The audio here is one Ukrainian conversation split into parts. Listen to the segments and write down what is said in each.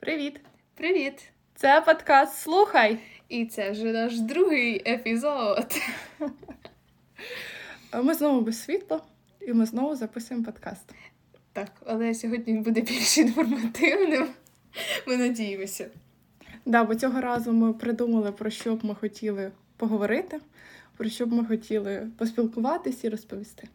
Привіт! Привіт! Це подкаст Слухай. І це вже наш другий епізод. Ми знову без світла, і ми знову записуємо подкаст. Так, але сьогодні він буде більш інформативним. Ми надіємося. Да, бо цього разу ми придумали, про що б ми хотіли поговорити, про що б ми хотіли поспілкуватись і розповісти.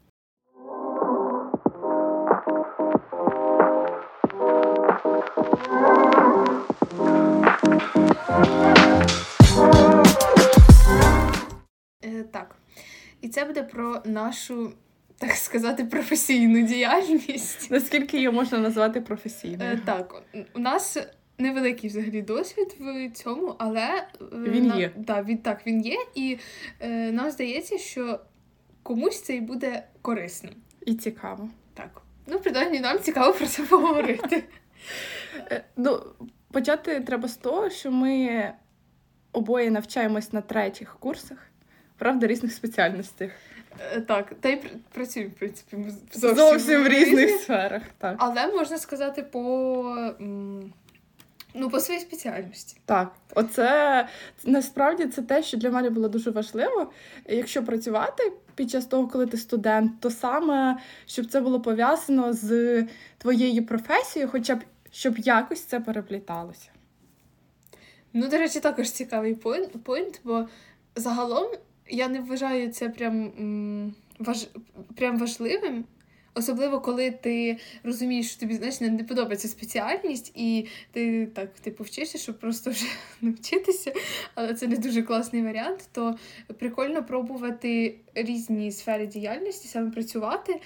Це буде про нашу, так сказати, професійну діяльність. Наскільки її можна назвати професійною? Е, так, у нас невеликий взагалі досвід в цьому, але е, Він на- є. Да, він, так, він є, і е, нам здається, що комусь це і буде корисним. І цікаво. Так. Ну, принаймні, нам цікаво про це поговорити. Е, Ну, почати треба з того, що ми обоє навчаємось на третіх курсах, правда, різних спеціальностях. Е, Так, та й пр- працюємо, в принципі, ми Зовсім, в різних сферах. Так. Але можна сказати, по, ну, по своїй спеціальності. Так, оце насправді це те, що для мене було дуже важливо. Якщо працювати під час того, коли ти студент, то саме щоб це було пов'язано з твоєю професією, хоча б щоб якось це перепліталося. Ну, до речі, також цікавий пойнт бо загалом я не вважаю це прям, важ, прям важливим. Особливо, коли ти розумієш, що тобі знаєш, не, не подобається спеціальність, і ти так типу вчишся, щоб просто вже навчитися, але це не дуже класний варіант. То прикольно пробувати різні сфери діяльності, саме працювати,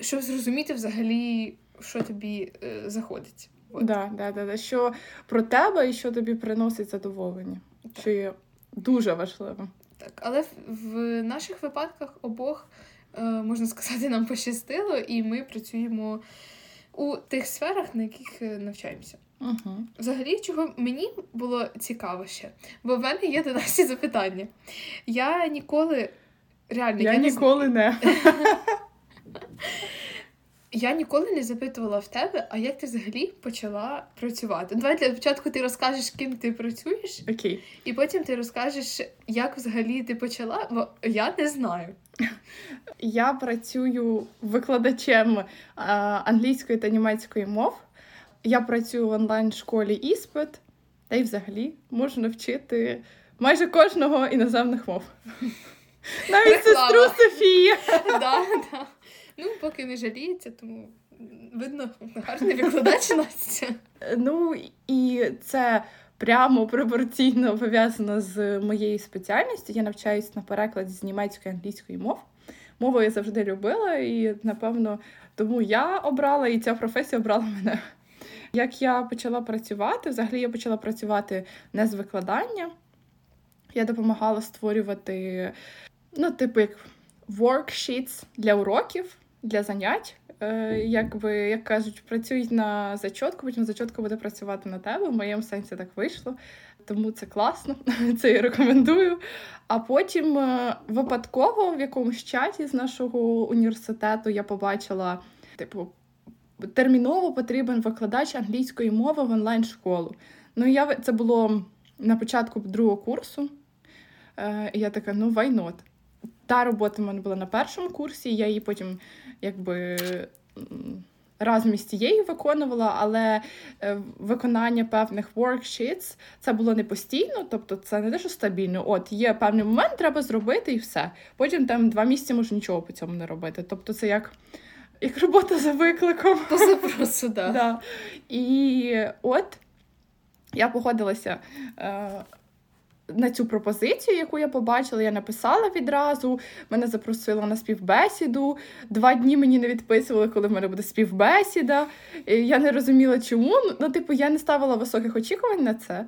щоб зрозуміти взагалі, що тобі е, заходить. От. Да, да, да, да. Що про тебе і що тобі приносить задоволення, Так. що є дуже важливим. Так, але в, наших випадках обох, е, можна сказати, нам пощастило, і ми працюємо у тих сферах, на яких е, навчаємося. Угу. Взагалі, чого мені було цікаво ще, бо в мене є до Насті запитання. Я ніколи реально Я, я ніколи не. я ніколи не запитувала в тебе, а як ти взагалі почала працювати. Давай для початку ти розкажеш, ким ти працюєш, Окей. і потім ти розкажеш, як взагалі ти почала, бо я не знаю. Я працюю викладачем англійської та німецької мов. Я працюю в онлайн-школі іспит, та й взагалі можу навчити майже кожного іноземних мов. Навіть сестру Софії. да, да. Ну, поки не жаліється, тому видно, гарний викладач Настя. Ну і це прямо пропорційно пов'язано з моєю спеціальністю. Я навчаюсь на перекладі з німецької англійської мов. Мову я завжди любила, і напевно тому я обрала і ця професія обрала мене. Як я почала працювати, взагалі я почала працювати не з викладання. Я допомагала створювати, ну, типу, як worksheets для уроків, для занять. Е, якби, як кажуть, працюють на зачотку, потім зачотка буде працювати на тебе. В моєму сенсі так вийшло. Тому це класно, це я рекомендую. А потім е, випадково в якомусь чаті з нашого університету я побачила, типу, терміново потрібен викладач англійської мови в онлайн-школу. Ну, я це було на початку другого курсу. Е, і я така, ну why not? Та робота в мене була на першому курсі, я її потім якби разом із тією виконувала, але е, виконання певних worksheets це було не постійно, тобто це не те, що стабільно. От є певний момент, треба зробити і все. Потім там два місяці можу нічого по цьому не робити. Тобто це як, як робота за викликом. По запросу, да. Да. І от я погодилася е, на цю пропозицію, яку я побачила. Я написала відразу, мене запросила на співбесіду. Два дні мені не відписували, коли в мене буде співбесіда. Я не розуміла, чому. Ну, типу, я не ставила високих очікувань на це.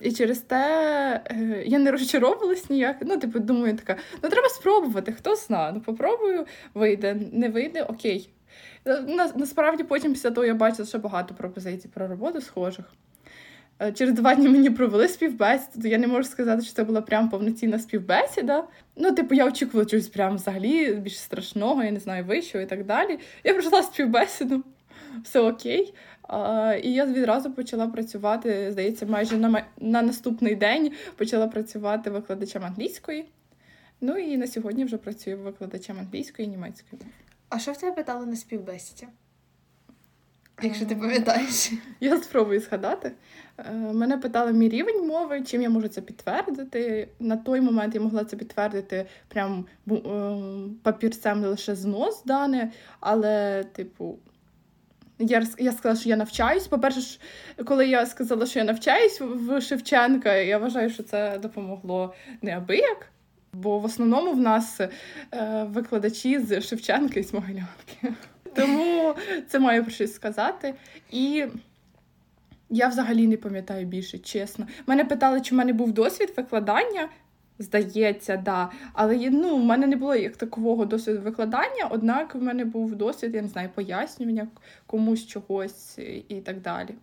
І через те е, я не розчаровувалась ніяк. Ну, типу, думаю, така, ну треба спробувати, хто знає. Ну, попробую, вийде, не вийде, окей. Е, На, насправді потім після того я бачила ще багато пропозицій про роботу схожих. Е, Через два дні мені провели співбесіду, я не можу сказати, що це була прям повноцінна співбесіда. Ну, типу, я очікувала чогось прям взагалі більш страшного, я не знаю, вищого і так далі. Я пройшла співбесіду, все окей. А, І я відразу почала працювати, здається, майже на на наступний день почала працювати викладачем англійської. Ну і на сьогодні вже працюю викладачем англійської і німецької. А що в тебе питали на співбесіді? Якщо ти пам'ятаєш, я спробую згадати. Е, мене питали мій рівень мови, чим я можу це підтвердити. На той момент я могла це підтвердити прям е, папірцем лише знос дане, але, типу, я я сказала, що я навчаюсь. По-перше, коли я сказала, що я навчаюсь в Шевченка, я вважаю, що це допомогло неабияк. Бо в основному в нас е, викладачі з Шевченка і з Могилянки. Тому це маю про щось сказати. І я взагалі не пам'ятаю більше, чесно. Мене питали, чи в мене був досвід викладання. Здається, да. Але ну, в мене не було як такового досвіду викладання, однак в мене був досвід, я не знаю, пояснювання комусь чогось і так далі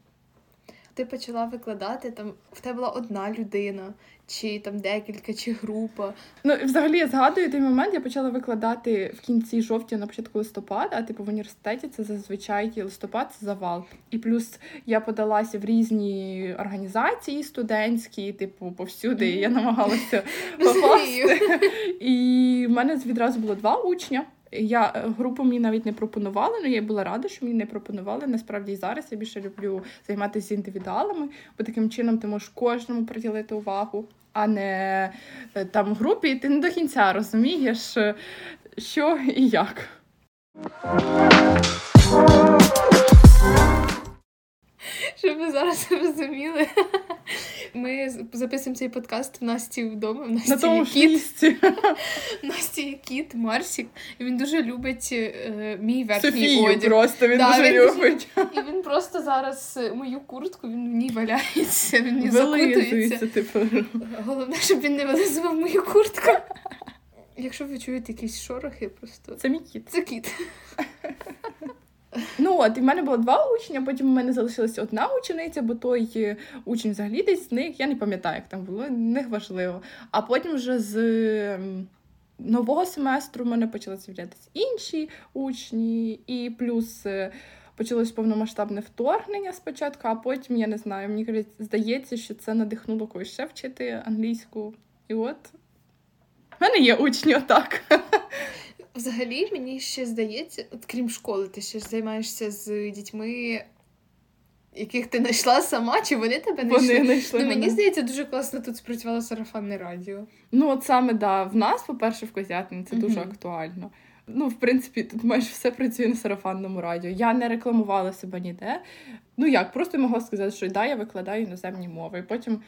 ти почала викладати, там в тебе була одна людина, чи там декілька, чи група. Ну, взагалі, я згадую той момент, я почала викладати в кінці жовтня, на початку листопада, а типу в університеті це зазвичай листопад це завал. І плюс я подалася в різні організації студентські, типу, повсюди, і я намагалася попасти. І в мене відразу було два учня. Я е, групу мені навіть не пропонували, але я була рада, що мені не пропонували. Насправді і зараз я більше люблю займатися індивідуалами, бо таким чином ти можеш кожному приділити увагу, а не е, там групі, і ти не до кінця розумієш, е, що і як. Щоб ви зараз розуміли. Ми записуємо цей подкаст в Насті вдома. В Насті На тому кіт. місці. В Насті є кіт Марсік, і він дуже любить е, мій верхній Софію одяг. просто він да, дуже він любить. І він просто зараз е, мою куртку, він в ній валяється, він не закутується. Типу. Головне, щоб він не вилизував мою куртку. Якщо ви чуєте якісь шорохи, просто це мій кіт. Це кіт. Ну от, і в мене було два учні, потім у мене залишилася одна учениця, бо той е, учень взагалі десь з них, я не пам'ятаю, як там було, не важливо. А потім вже з нового семестру в мене почали з'являтися інші учні, і плюс. Е, почалось повномасштабне вторгнення спочатку, а потім я не знаю. Мені здається, що це надихнуло когось ще вчити англійську. І от в мене є учні отак. Взагалі, мені ще здається, от крім школи, ти ще ж займаєшся з дітьми, яких ти знайшла сама, чи вони тебе знайшли? Вони знайшли Ну, Мені здається, дуже класно тут спрацювало сарафанне радіо. Ну, от саме да, в нас, по-перше, в Козятині це дуже актуально. Ну, в принципі, тут майже все працює на сарафанному радіо. Я не рекламувала себе ніде. Ну як, просто могла сказати, що да, я викладаю іноземні мови. І потім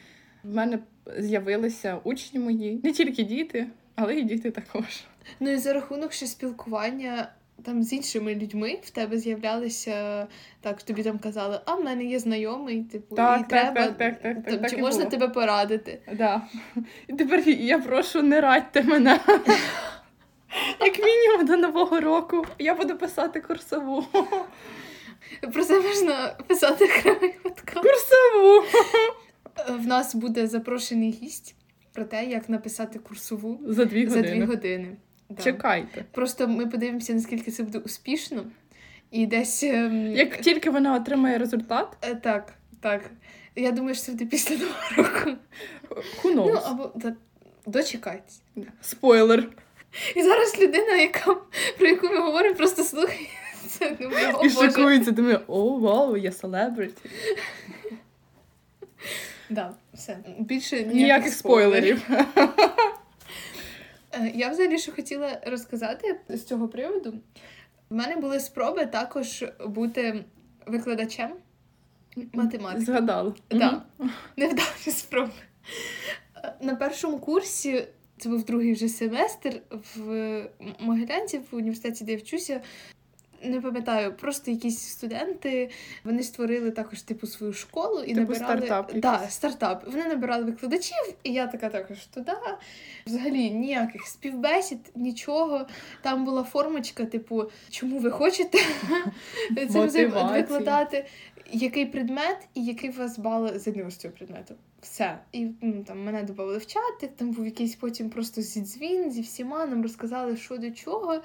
в мене з'явилися учні мої, не тільки діти, але й діти також. Ну і за рахунок ще спілкування там з іншими людьми в тебе з'являлися так, тобі там казали, а в мене є знайомий, типу, так, і так, треба так, так, так, так, так, чи можна було. тебе порадити? Да. І тепер я прошу, не радьте мене. Як мінімум до нового року я буду писати курсову. Про це можна писати окремий подкаст. Курсову. В нас буде запрошений гість про те, як написати курсову за дві години. За дві години. Да. Чекайте. Просто ми подивимося, наскільки це буде успішно. І десь. Ем... Як тільки вона отримає результат? Е, так, так. Я думаю, що це буде після нового року. Who knows? Ну, або дочекайтесь. Спойлер. І зараз людина, яка, про яку ми говоримо, просто слухає. Це думає, о, І шокується, думає, о, вау, я селебриті. Да, все. Більше ніяких, ніяких спойлерів. Е, я взагалі що хотіла розказати з цього приводу. В мене були спроби також бути викладачем математики. Згадала. Так. Угу. Невдалі спроби. На першому курсі, це був другий вже семестр в Могилянці, в університеті, де я вчуся, не пам'ятаю, просто якісь студенти вони створили також типу свою школу і типу набирали стартап. Да, стартап. Вони набирали викладачів, і я така також туди. Взагалі ніяких співбесід, нічого. Там була формочка, типу, чому ви хочете цим викладати, який предмет і який у вас бал за з цього предмету. Все. І ну, там мене додали в чати, там був якийсь потім просто зідзвін зі всіма, нам розказали, що до чого.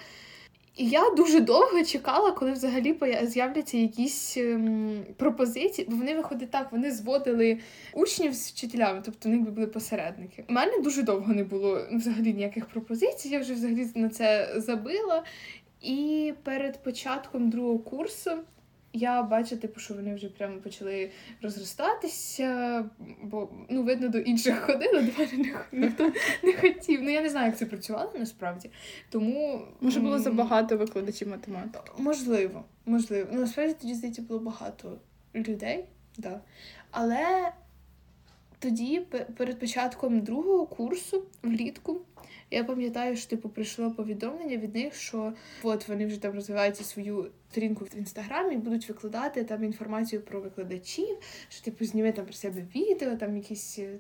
І я дуже довго чекала, коли взагалі з'являться якісь ем, пропозиції, бо вони виходить так, вони зводили учнів з вчителями, тобто в них були посередники. У мене дуже довго не було взагалі ніяких пропозицій. Я вже взагалі на це забила. І перед початком другого курсу я бачу, типу, що вони вже прямо почали розростатися, бо ну, видно, до інших ходили, до мене ніхто не хотів. Ну я не знаю, як це працювало насправді. Тому може було забагато викладачів математики. Можливо, можливо. Ну насправді тоді здається було багато людей, да. але тоді, перед початком другого курсу влітку, я пам'ятаю, що типу прийшло повідомлення від них, що от вони вже там розвивають свою сторінку в інстаграмі, будуть викладати там інформацію про викладачів, що типу зніме там про себе відео, там якісь е,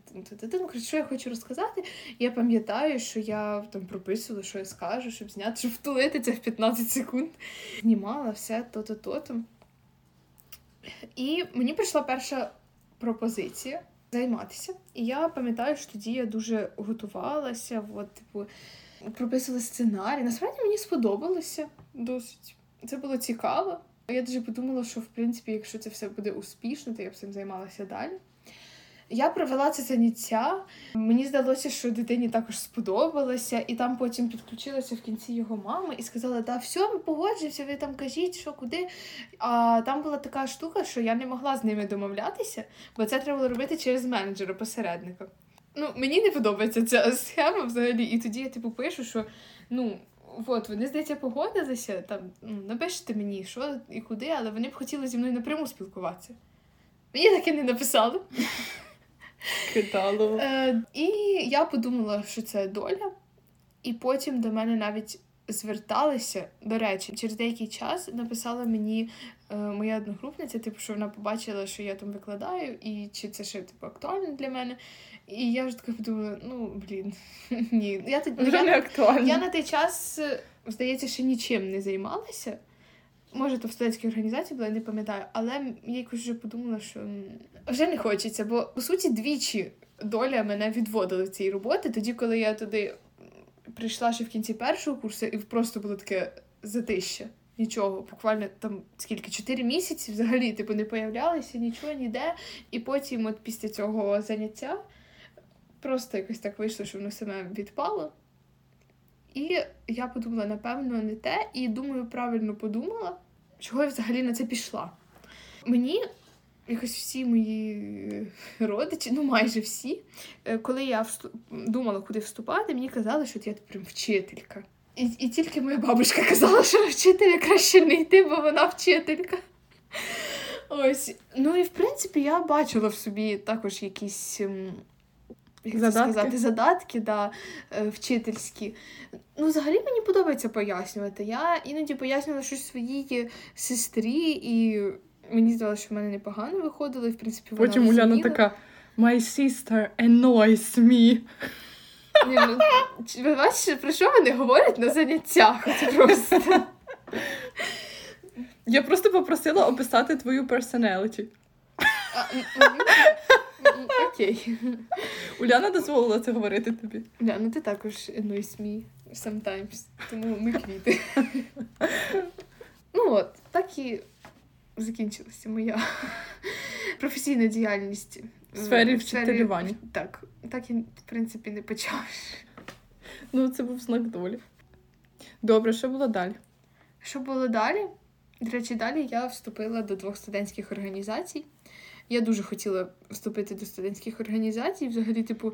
ну, що я хочу розказати. Я пам'ятаю, що я там прописувала, що я скажу, щоб зняти, щоб втулити це в 15 секунд. Знімала все то-то, то-то. І мені прийшла перша пропозиція займатися. І я пам'ятаю, що тоді я дуже готувалася, от, типу, прописувала сценарій. Насправді мені сподобалося досить. Це було цікаво. Я дуже подумала, що в принципі, якщо це все буде успішно, то я б цим займалася далі. Я провела це заняття. Мені здалося, що дитині також сподобалося, і там потім підключилася в кінці його мама і сказала: Да, все, ми погоджуємося, ви там кажіть, що куди. А там була така штука, що я не могла з ними домовлятися, бо це треба було робити через менеджера посередника. Ну, мені не подобається ця схема взагалі. І тоді я типу пишу, що ну. От, вони, здається, погодилися, там, ну, напишете мені, що і куди, але вони б хотіли зі мною напряму спілкуватися. Мені таке не написали. Кидало. Е, І я подумала, що це доля, і потім до мене навіть зверталися. До речі, через деякий час написала мені е, моя одногрупниця, типу, що вона побачила, що я там викладаю, і чи це ще типу актуально для мене. І я вже така подумала, ну блін, ні. Я, я, не актуально. Я на той час, здається, ще нічим не займалася. Може, то в студентській організації була, я не пам'ятаю, але я якось вже подумала, що вже не хочеться, бо по суті двічі доля мене відводила в цій роботи. Тоді, коли я туди прийшла ще в кінці першого курсу, і просто було таке затище. Нічого, буквально там скільки чотири місяці взагалі типу не появлялися, нічого ніде. І потім, от після цього заняття, просто якось так вийшло, що воно саме відпало. І я подумала, напевно, не те. І думаю, правильно подумала, чого я взагалі на це пішла. Мені якось всі мої родичі, ну майже всі, е, коли я думала, куди вступати, мені казали, що я прям вчителька. І і тільки моя бабушка казала, що вчителя краще не йти, бо вона вчителька. Ось. Ну і в принципі я бачила в собі також якісь як задатки. сказати, задатки да, е, вчительські. Ну, взагалі мені подобається пояснювати. Я іноді пояснювала щось своїй сестрі, і мені здалося, що в мене непогано виходило, і в принципі вона Потім Уляна така My sister annoys me. Ні, ну, Ви бачите, про що вони говорять на заняттях? Просто. Я просто попросила описати твою персоналіті. Окей. Уляна дозволила це говорити тобі. Уляна, ти також annoys me sometimes, тому ми квіти. Ну от, так і закінчилася моя професійна діяльність в сфері вчителювання. Так, так і, в принципі, не почав. Ну, це був знак долі. Добре, що було далі? Що було далі? До речі, далі я вступила до двох студентських організацій. Я дуже хотіла вступити до студентських організацій. Взагалі, типу,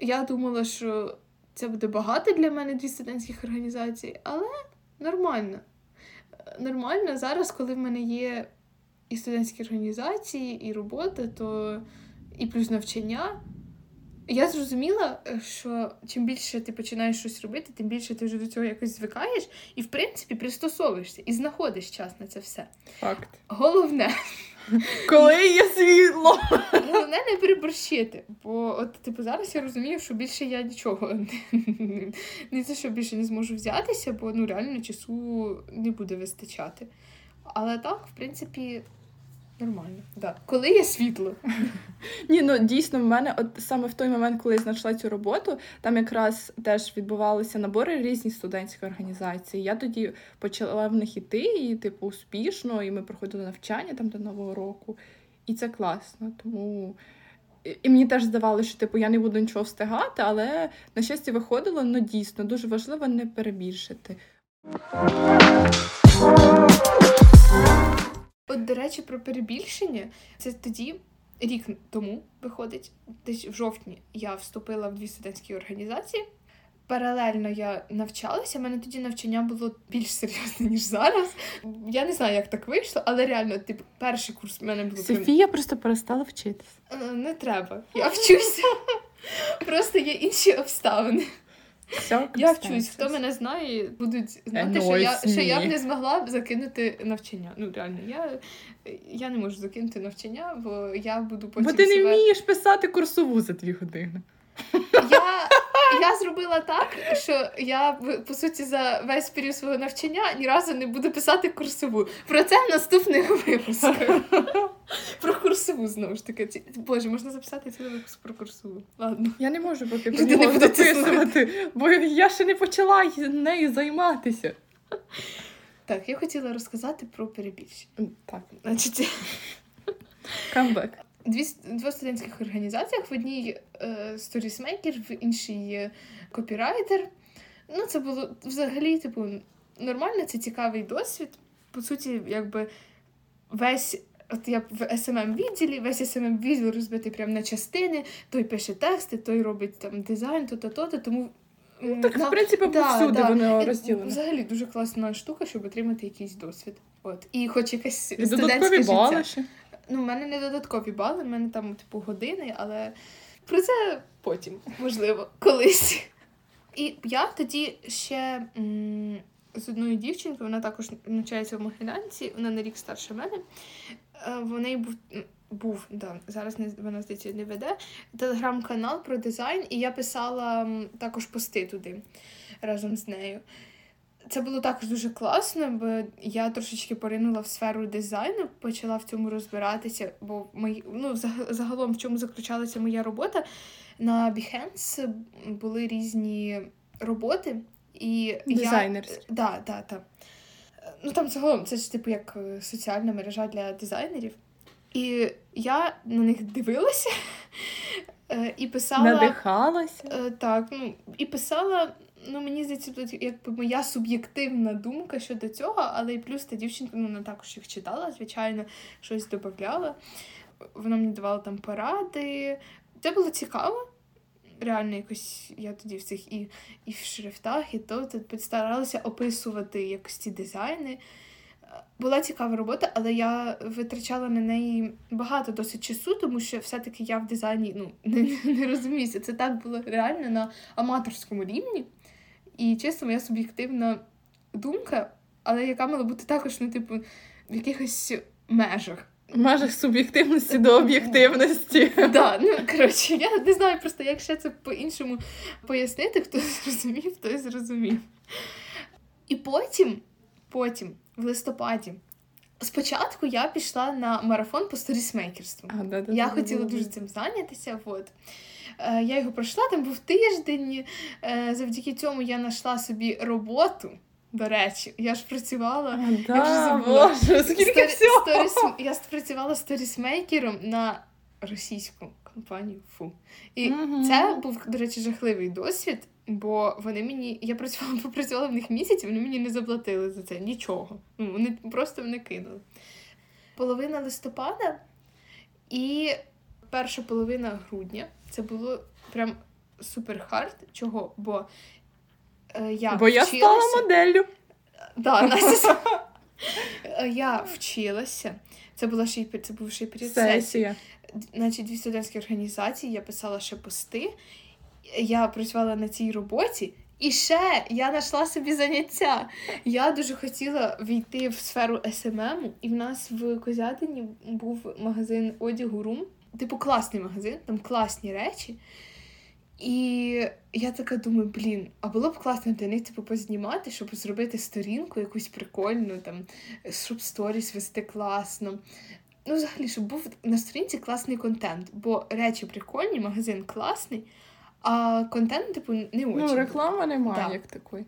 я думала, що це буде багато для мене дві студентських організації, але нормально. Нормально зараз, коли в мене є і студентські організації, і робота, то і плюс навчання. Я зрозуміла, що чим більше ти починаєш щось робити, тим більше ти вже до цього якось звикаєш і, в принципі, пристосовуєшся і знаходиш час на це все. Факт. Головне. Коли є світло. Головне не переборщити. Бо от, типу, зараз я розумію, що більше я нічого не, за що більше не зможу взятися, бо ну реально часу не буде вистачати. Але так, в принципі, нормально. Да. Коли є світло. Ні, ну дійсно, в мене, от саме в той момент, коли я знайшла цю роботу, там якраз теж відбувалися набори різні студентські організації. Я тоді почала в них іти, і, типу, успішно, і ми проходили навчання там до Нового року. І це класно. Тому. І мені теж здавалося, що типу я не буду нічого встигати, але на щастя виходило, ну дійсно дуже важливо не перебільшити. От, до речі, про перебільшення, це тоді рік тому виходить, десь в жовтні я вступила в дві студентські організації. Паралельно я навчалася, У мене тоді навчання було більш серйозне, ніж зараз. Я не знаю, як так вийшло, але реально, типу, перший курс в мене був. Софія просто перестала вчитися. Е, не треба. Я вчуся. Просто є інші обставини. Все, я вчусь, хто мене знає, будуть знати, що я що я б не змогла б закинути навчання. Ну реально, я я не можу закинути навчання, бо я буду потім. Бо ти не себе... вмієш писати курсову за дві години. Я я зробила так, що я по суті за весь період свого навчання ні разу не буду писати курсову. Про це в наступних випусках. Про курсову знову ж таки. Боже, можна записати цілий випуск про курсову. Ладно. Я не можу поки про нього записувати, бо я ще не почала нею займатися. Так, я хотіла розказати про перебільшення. Так. Значить, камбек двох студентських організаціях. В одній е, сторісмейкер, в іншій копірайтер. Ну, це було взагалі, типу, нормально, це цікавий досвід. По суті, якби весь. От я в smm відділі весь smm відділ розбитий прямо на частини, той пише тексти, той робить там дизайн, то-то, то-то, тому. Ну, так, на... в принципі, да, повсюди да. воно розділено. Взагалі дуже класна штука, щоб отримати якийсь досвід. От. І хоч якесь І студентське життя. Ще. Ну, в мене не додаткові бали, в мене там, типу, години, але про це потім, можливо, колись. І я тоді ще м- з одною дівчинкою, вона також навчається в Могилянці, вона на рік старше мене. Е, в неї був був, да, зараз не вона здається не веде телеграм-канал про дизайн, і я писала також пости туди разом з нею. Це було також дуже класно, бо я трошечки поринула в сферу дизайну, почала в цьому розбиратися, бо мої, ну, загалом в чому заключалася моя робота. На Behance були різні роботи. і Дизайнерські. Я, да, да, да. Ну там загалом це ж типу як е, соціальна мережа для дизайнерів. І я на них дивилася е, і писала. Надихалася? Е, так, ну, і писала ну мені здається, тут якби моя суб'єктивна думка щодо цього, але і плюс та дівчинка ну, вона також їх читала, звичайно, щось додавала. Вона мені давала там поради. Це було цікаво. Реально, якось я тоді в цих і і в шрифтах, і то старалася описувати якось ці дизайни. Була цікава робота, але я витрачала на неї багато досить часу, тому що все-таки я в дизайні ну, не, не розуміюся. Це так було реально на аматорському рівні. І чисто моя суб'єктивна думка, але яка мала бути також, ну, типу, в якихось межах. В межах суб'єктивності до об'єктивності. Так, ну коротше, я не знаю просто, як ще це по-іншому пояснити, хто зрозумів, той зрозумів. І потім, потім, в листопаді, спочатку я пішла на марафон по сторісмейкерству. А, да, да, я да, хотіла дуже цим зайнятися. От. Е, я його пройшла, там був тиждень. Е, завдяки цьому я знайшла собі роботу. До речі, я ж працювала. А, я да, Боже, скільки Сторі, всього? Сторіс, я працювала сторісмейкером на російську компанію Фу. І угу. це був, до речі, жахливий досвід, бо вони мені. Я працювала, попрацювала в них місяць, вони мені не заплатили за це нічого. Ну, Вони просто мене кинули. Половина листопада і перша половина грудня це було прям супер hard. Чого? Бо е, я Бо я стала моделлю. Да, Настя... Е, я вчилася. Це була ще й це був ще період сесія. Значить, дві студентські організації, я писала ще пости. Я працювала на цій роботі, і ще я знайшла собі заняття. Я дуже хотіла війти в сферу SMM, і в нас в Козятині був магазин одягу Рум типу, класний магазин, там класні речі. І я така думаю, блін, а було б класно для них типу, познімати, щоб зробити сторінку якусь прикольну, там, щоб сторіс вести класно. ну, взагалі, щоб був на сторінці класний контент, бо речі прикольні, магазин класний, а контент, типу, не очень. Ну, реклама немає Да. як такої.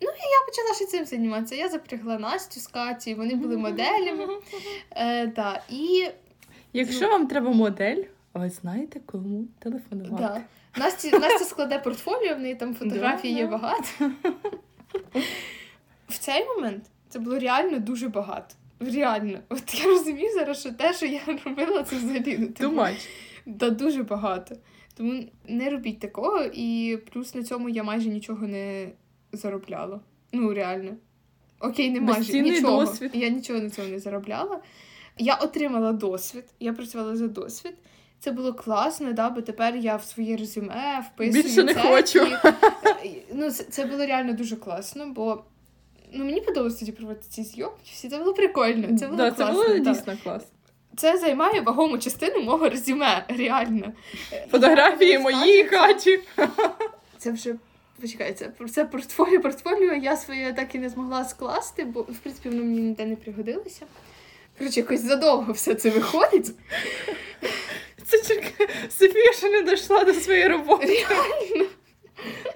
І Я почала ще цим займатися. Я запрягла Настю з Каті, вони були моделями. Е, да, і Якщо вам треба модель, ви знаєте, кому телефонувати. да. Настя, Настя складе портфоліо, в неї там фотографій Да, є да. багато. В цей момент це було реально дуже багато. Реально. От я розумію зараз, що те, що я робила, це взагалі ну, much. Да, дуже багато. Тому не робіть такого, і плюс на цьому я майже нічого не заробляла. Ну, реально. Окей, не майже нічого. досвід. Я нічого на цьому не заробляла. Я отримала досвід, я працювала за досвід. Це було класно, да, бо тепер я в своє резюме вписую. Більше не це, хочу. і- ну, це, це було реально дуже класно, бо ну, мені подобалося тоді проводити ці зйомки. Всі це було прикольно. Це було да, класно. це було да. дійсно класно. Це займає вагому частину мого резюме, реально. Фотографії Я мої скажу, Це вже почекай, це, це портфоліо, портфоліо я своє так і не змогла скласти, бо в принципі воно мені ніде не пригодилося. Коротше, якось задовго все це виходить. Це тільки Софія ще не дійшла до своєї роботи. Реально.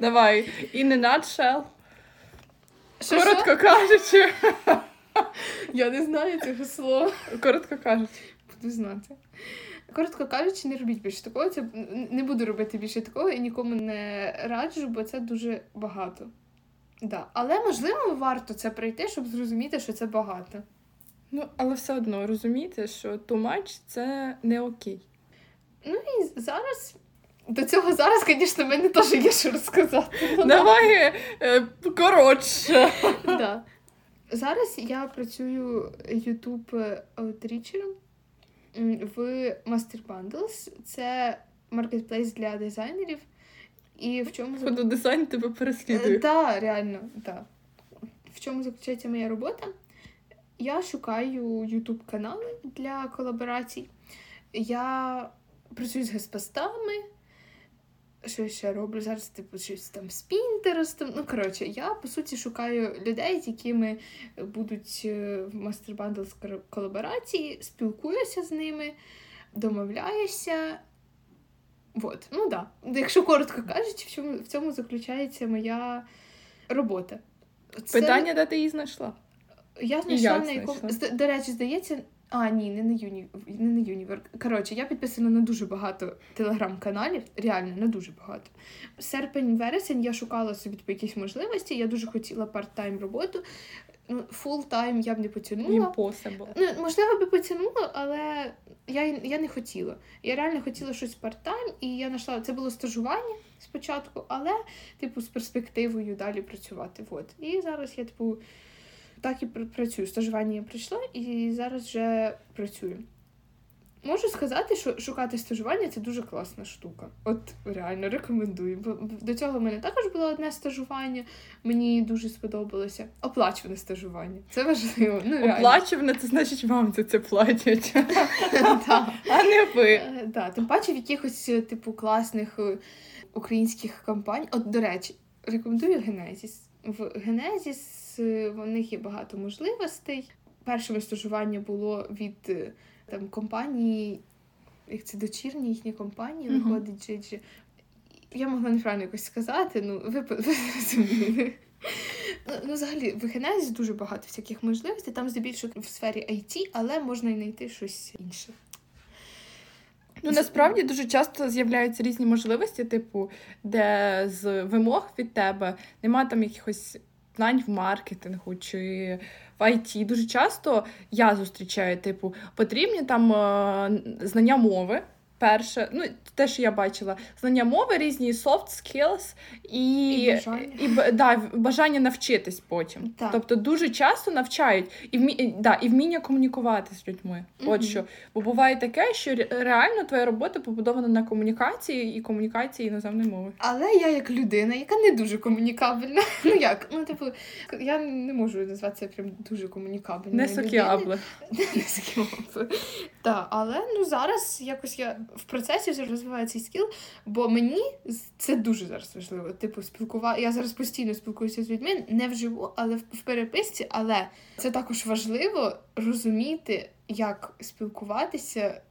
Давай, in a nutshell. Що, Коротко кажучи. Я не знаю цього слова. Коротко кажучи. Буду знати. Коротко кажучи, не робіть більше такого. Це не буду робити більше такого і нікому не раджу, бо це дуже багато. Да. Але можливо варто це пройти, щоб зрозуміти, що це багато. Ну, але все одно розумієте, що much – це не окей. Ну і зараз. До цього зараз, звісно, в мене теж є що розказати. Ну, Давай е, коротше. да. Зараз я працюю YouTube аутрічером в Master Bundles. Це маркетплейс для дизайнерів. І в чому Ходу дизайн тебе переслідує. Так, реально, так. В чому заключається моя робота? Я шукаю YouTube канали для колаборацій. Я працюю з геспостами. Що я ще роблю? Зараз, типу, щось там з Пінтерестом. Ну, коротше, я по суті шукаю людей, з якими будуть е, в Master Bundles колаборації, спілкуюся з ними, домовляюся. Вот, ну да. Якщо коротко кажучи, в чому в цьому заключається моя робота. Це- Питання, де ти її знайшла? Я знайшла на якому до речі, здається. А, ні, не на юні, не на Юнівер. Коротше, я підписана на дуже багато телеграм-каналів, реально на дуже багато. Серпень, вересень я шукала собі типу, якісь можливості. Я дуже хотіла парт-тайм роботу. Ну, full-time я б не потягнула. Impossible. Ну, можливо, би потягнула, але я, я не хотіла. Я реально хотіла щось part-time, і я знайшла це було стажування спочатку, але, типу, з перспективою далі працювати. Вот. І зараз я, типу, так і працюю. Стажування я прийшла і зараз вже працюю. Можу сказати, що шукати стажування це дуже класна штука. От реально рекомендую. Бо до цього в мене також було одне стажування, мені дуже сподобалося. Оплачуване стажування. Це важливо. Ну, реально. Оплачуване, це значить вам за це платять. А не ви. Е, тим паче в якихось е, типу класних е, українських компаній. От, до речі, рекомендую Генезіс. В Генезіс в них є багато можливостей. Перше моє стажування було від е, там компанії, як це дочірні їхні компанії, Мгм. виходить. Я могла неправильно якось сказати, ну ви зрозуміли. Ну, ну, взагалі, в Генезі дуже багато всяких можливостей. Там здебільшого в сфері IT, але можна і знайти щось інше. Ну насправді дуже часто з'являються різні можливості, типу, де з вимог від тебе немає там якихось знань в маркетингу чи в IT. Дуже часто я зустрічаю, типу, потрібні там е, знання мови. Перше, ну те, що я бачила, знання мови, різні soft skills і, І бажання. і, да, бажання навчитись потім. Так. Тобто дуже часто навчають і вмі, да, і вміння комунікувати з людьми. От що. Бо буває таке, що реально твоя робота побудована на комунікації і комунікації іноземної мови. Але я як людина, яка не дуже комунікабельна. Ну як? Ну, типу, я не можу назвати це прям дуже комунікабельною Не сокіабле. Не сокіабле. Так, але ну зараз якось я в процесі вже розвиваю цей скіл, бо мені це дуже зараз важливо. Типу, спілкувати. Я зараз постійно спілкуюся з людьми, не вживу, але в переписці. Але це також важливо розуміти як спілкуватися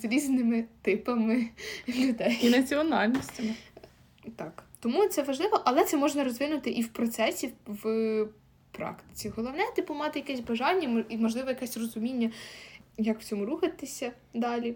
з різними типами людей. І національностями. Так. Тому це важливо, але це можна розвинути і в процесі, в практиці. Головне, типу, мати якесь бажання і, можливо, якесь розуміння, як в цьому рухатися далі.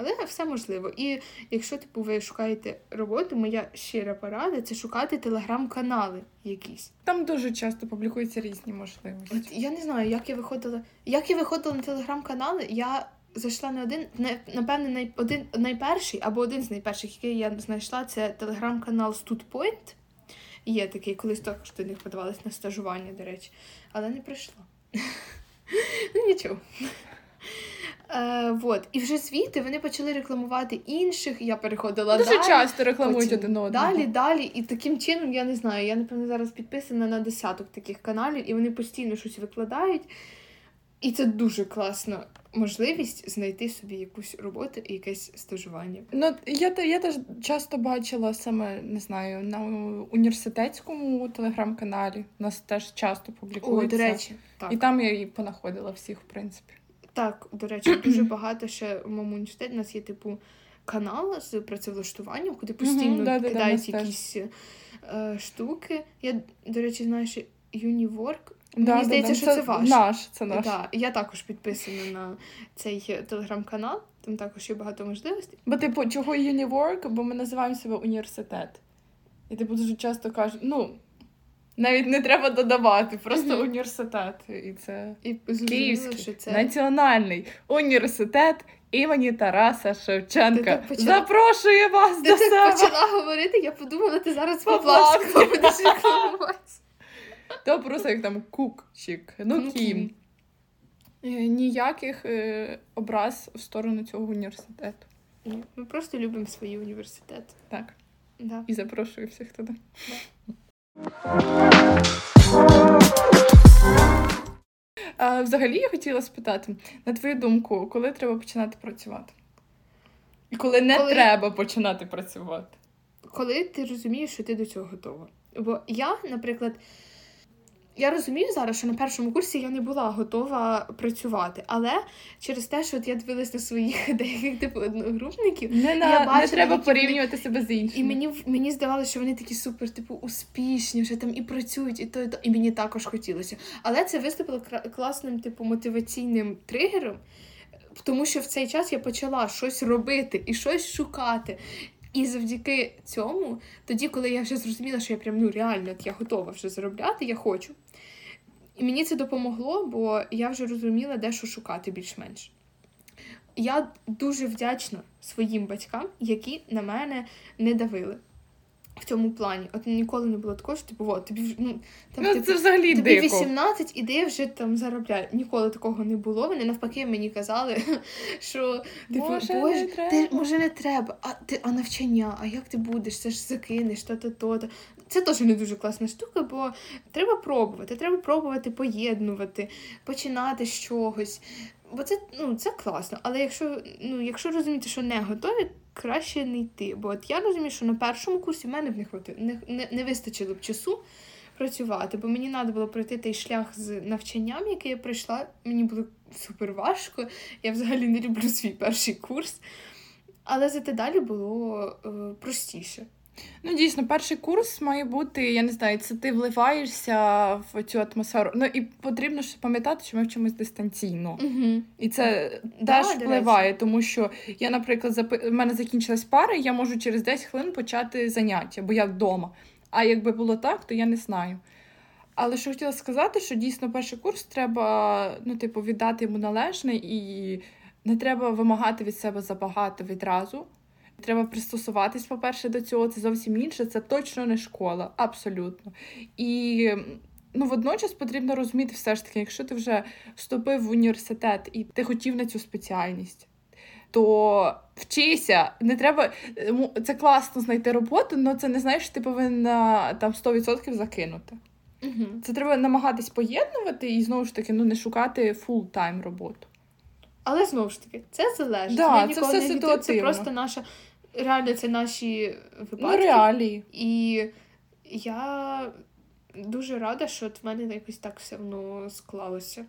Але все можливо. І якщо типу, ви шукаєте роботу, моя щира порада це шукати телеграм-канали якісь. Там дуже часто публікуються різні можливості. От я не знаю, як я виходила. Як я виходила на телеграм-канали, я зайшла на один, напевне, най, один найперший або один з найперших, який я знайшла, це телеграм-канал Studpoint. Є такий, колись також до них подавалась на стажування, до речі, але не прийшла. Ну нічого. Е, вот. І вже звідти вони почали рекламувати інших. Я переходила Дуже далі. часто рекламують один одного. Далі, далі. І таким чином, я не знаю, я, напевно, зараз підписана на десяток таких каналів, і вони постійно щось викладають. І це дуже класна можливість знайти собі якусь роботу і якесь стажування. Ну, я я теж часто бачила саме, не знаю, на університетському телеграм-каналі. У нас теж часто публікується. О, до речі, так. І там я її понаходила всіх, в принципі. Так, до речі, дуже багато ще в моєму університеті у нас є, типу, канал з працевлаштуванням, куди постійно да, кидають да, якісь е, штуки. Я, до речі, знаю, що Uniwork. Да, Мені здається, да, що це, це ваш. Наш, це наш. Да, Я також підписана на цей телеграм-канал, там також є багато можливостей. Бо, типу, чого Uniwork? Бо ми називаємо себе університет. І типу дуже часто кажуть, ну. Навіть не треба додавати, просто mm-hmm. університет. І це і Київський що це... національний університет імені Тараса Шевченка. Почала... Запрошує вас ти до себе. Ти почала говорити, я подумала, ти зараз Поплавського будеш рекламувати. То просто як там кукчик, ну кім. Е, ніяких е, образ в сторону цього університету. Ми просто любимо свої університети. Так. Да. І запрошую всіх туди. Да. А, Взагалі я хотіла спитати, на твою думку, коли треба починати працювати? І коли не коли... треба починати працювати? Коли ти розумієш, що ти до цього готова. Бо я, наприклад, я розумію зараз, що на першому курсі я не була готова працювати, але через те, що от я дивилась на своїх деяких типу одногрупників, не, на, я бачила, не треба порівнювати вони... себе з іншими. І мені мені здавалося, що вони такі супер, типу, успішні, вже там і працюють, і то, і то. І мені також хотілося. Але це виступило класним, типу, мотиваційним тригером. Тому що в цей час я почала щось робити і щось шукати. І завдяки цьому, тоді, коли я вже зрозуміла, що я прям ну реально я готова вже заробляти, я хочу. І мені це допомогло, бо я вже розуміла, де що шукати більш-менш. Я дуже вдячна своїм батькам, які на мене не давили в цьому плані. От ніколи не було такого, що типу, от, тобі ну, там, ну, типу, це взагалі тобі дико. 18, іди вже там заробляй. Ніколи такого не було. Вони навпаки мені казали, що типу, може, Боже, не треба. ти може не треба, а ти а навчання, а як ти будеш? Це ж закинеш, то-то, то-то. Це теж не дуже класна штука, бо треба пробувати. Треба пробувати поєднувати, починати з чогось. Бо це ну, це класно. Але якщо ну, якщо розуміти, що не готові, краще не йти. Бо от я розумію, що на першому курсі в мене б не хватило, не, не, не вистачило б часу працювати, бо мені треба було пройти той шлях з навчанням, який я пройшла. Мені було супер важко. Я взагалі не люблю свій перший курс. Але зате далі було е, простіше. Ну, дійсно, перший курс має бути, я не знаю, це ти вливаєшся в цю атмосферу. Ну і потрібно ж пам'ятати, що ми вчимось дистанційно. Угу. І це да, теж впливає, тому що я, наприклад, запи... в мене закінчилась пара, і я можу через 10 хвилин почати заняття, бо я вдома. А якби було так, то я не знаю. Але що хотіла сказати, що дійсно перший курс треба ну, типу, віддати йому належне і не треба вимагати від себе забагато відразу. Треба пристосуватись, по-перше, до цього. Це зовсім інше, це точно не школа, абсолютно. І ну, водночас потрібно розуміти, все ж таки, якщо ти вже вступив в університет і ти хотів на цю спеціальність. То вчися, не треба. Це класно знайти роботу, але це не знаєш, що ти повинен там 100% закинути. Угу. Це треба намагатись поєднувати і знову ж таки ну, не шукати full-time роботу. Але знову ж таки, це залежить. Да, це все ситуативно. Це просто наша реально це наші випадки. Ну, реалії. І я дуже рада, що от в мене якось так все одно склалося.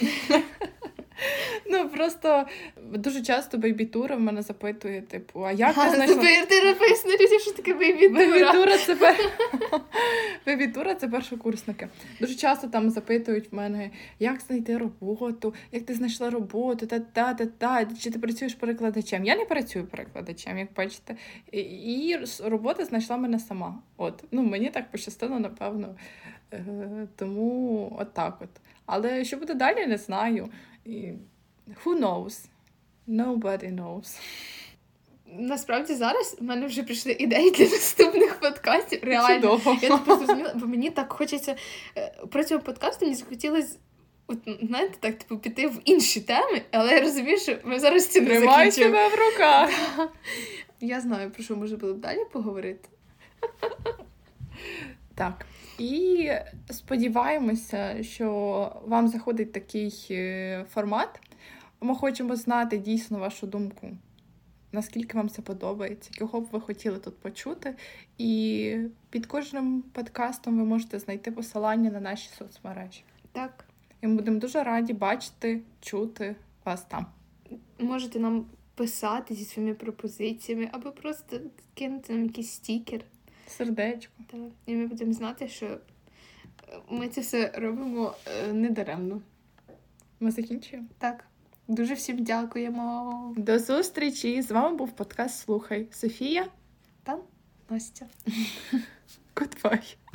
Ну просто дуже часто бейбітура в мене запитує, типу, а як ти знайшла? тепер ти людям, що таке бейбітура. Бейбітура це пер... Бейбітура це першокурсники. Дуже часто там запитують в мене, як знайти роботу, як ти знайшла роботу, та та та та чи ти працюєш перекладачем. Я не працюю перекладачем, як бачите. І, робота знайшла мене сама. От ну мені так пощастило, напевно. Е, тому от так от. Але що буде далі, не знаю. І... Who knows? Nobody knows. Насправді зараз в мене вже прийшли ідеї для наступних подкастів. Реально. Чудово. Я типу зрозуміла, бо мені так хочеться е, про цього подкасту мені захотілося. От, знаєте, так, типу, піти в інші теми, але я розумію, що ми зараз цим не Тримай себе в руках. Я знаю, про що може було б далі поговорити. Так. І сподіваємося, що вам заходить такий е, формат. Ми хочемо знати дійсно вашу думку, наскільки вам це подобається, кого б ви хотіли тут почути. І під кожним подкастом ви можете знайти посилання на наші соцмережі. Так, І ми будемо дуже раді бачити, чути вас там. можете нам писати зі своїми пропозиціями, або просто кинути нам якийсь стікер. Сердечко. Так. І ми будемо знати, що ми це все робимо е, недаремно. Ми закінчуємо. Так. Дуже всім дякуємо. До зустрічі! З вами був подкаст Слухай Софія. Та Настя. Goodbye.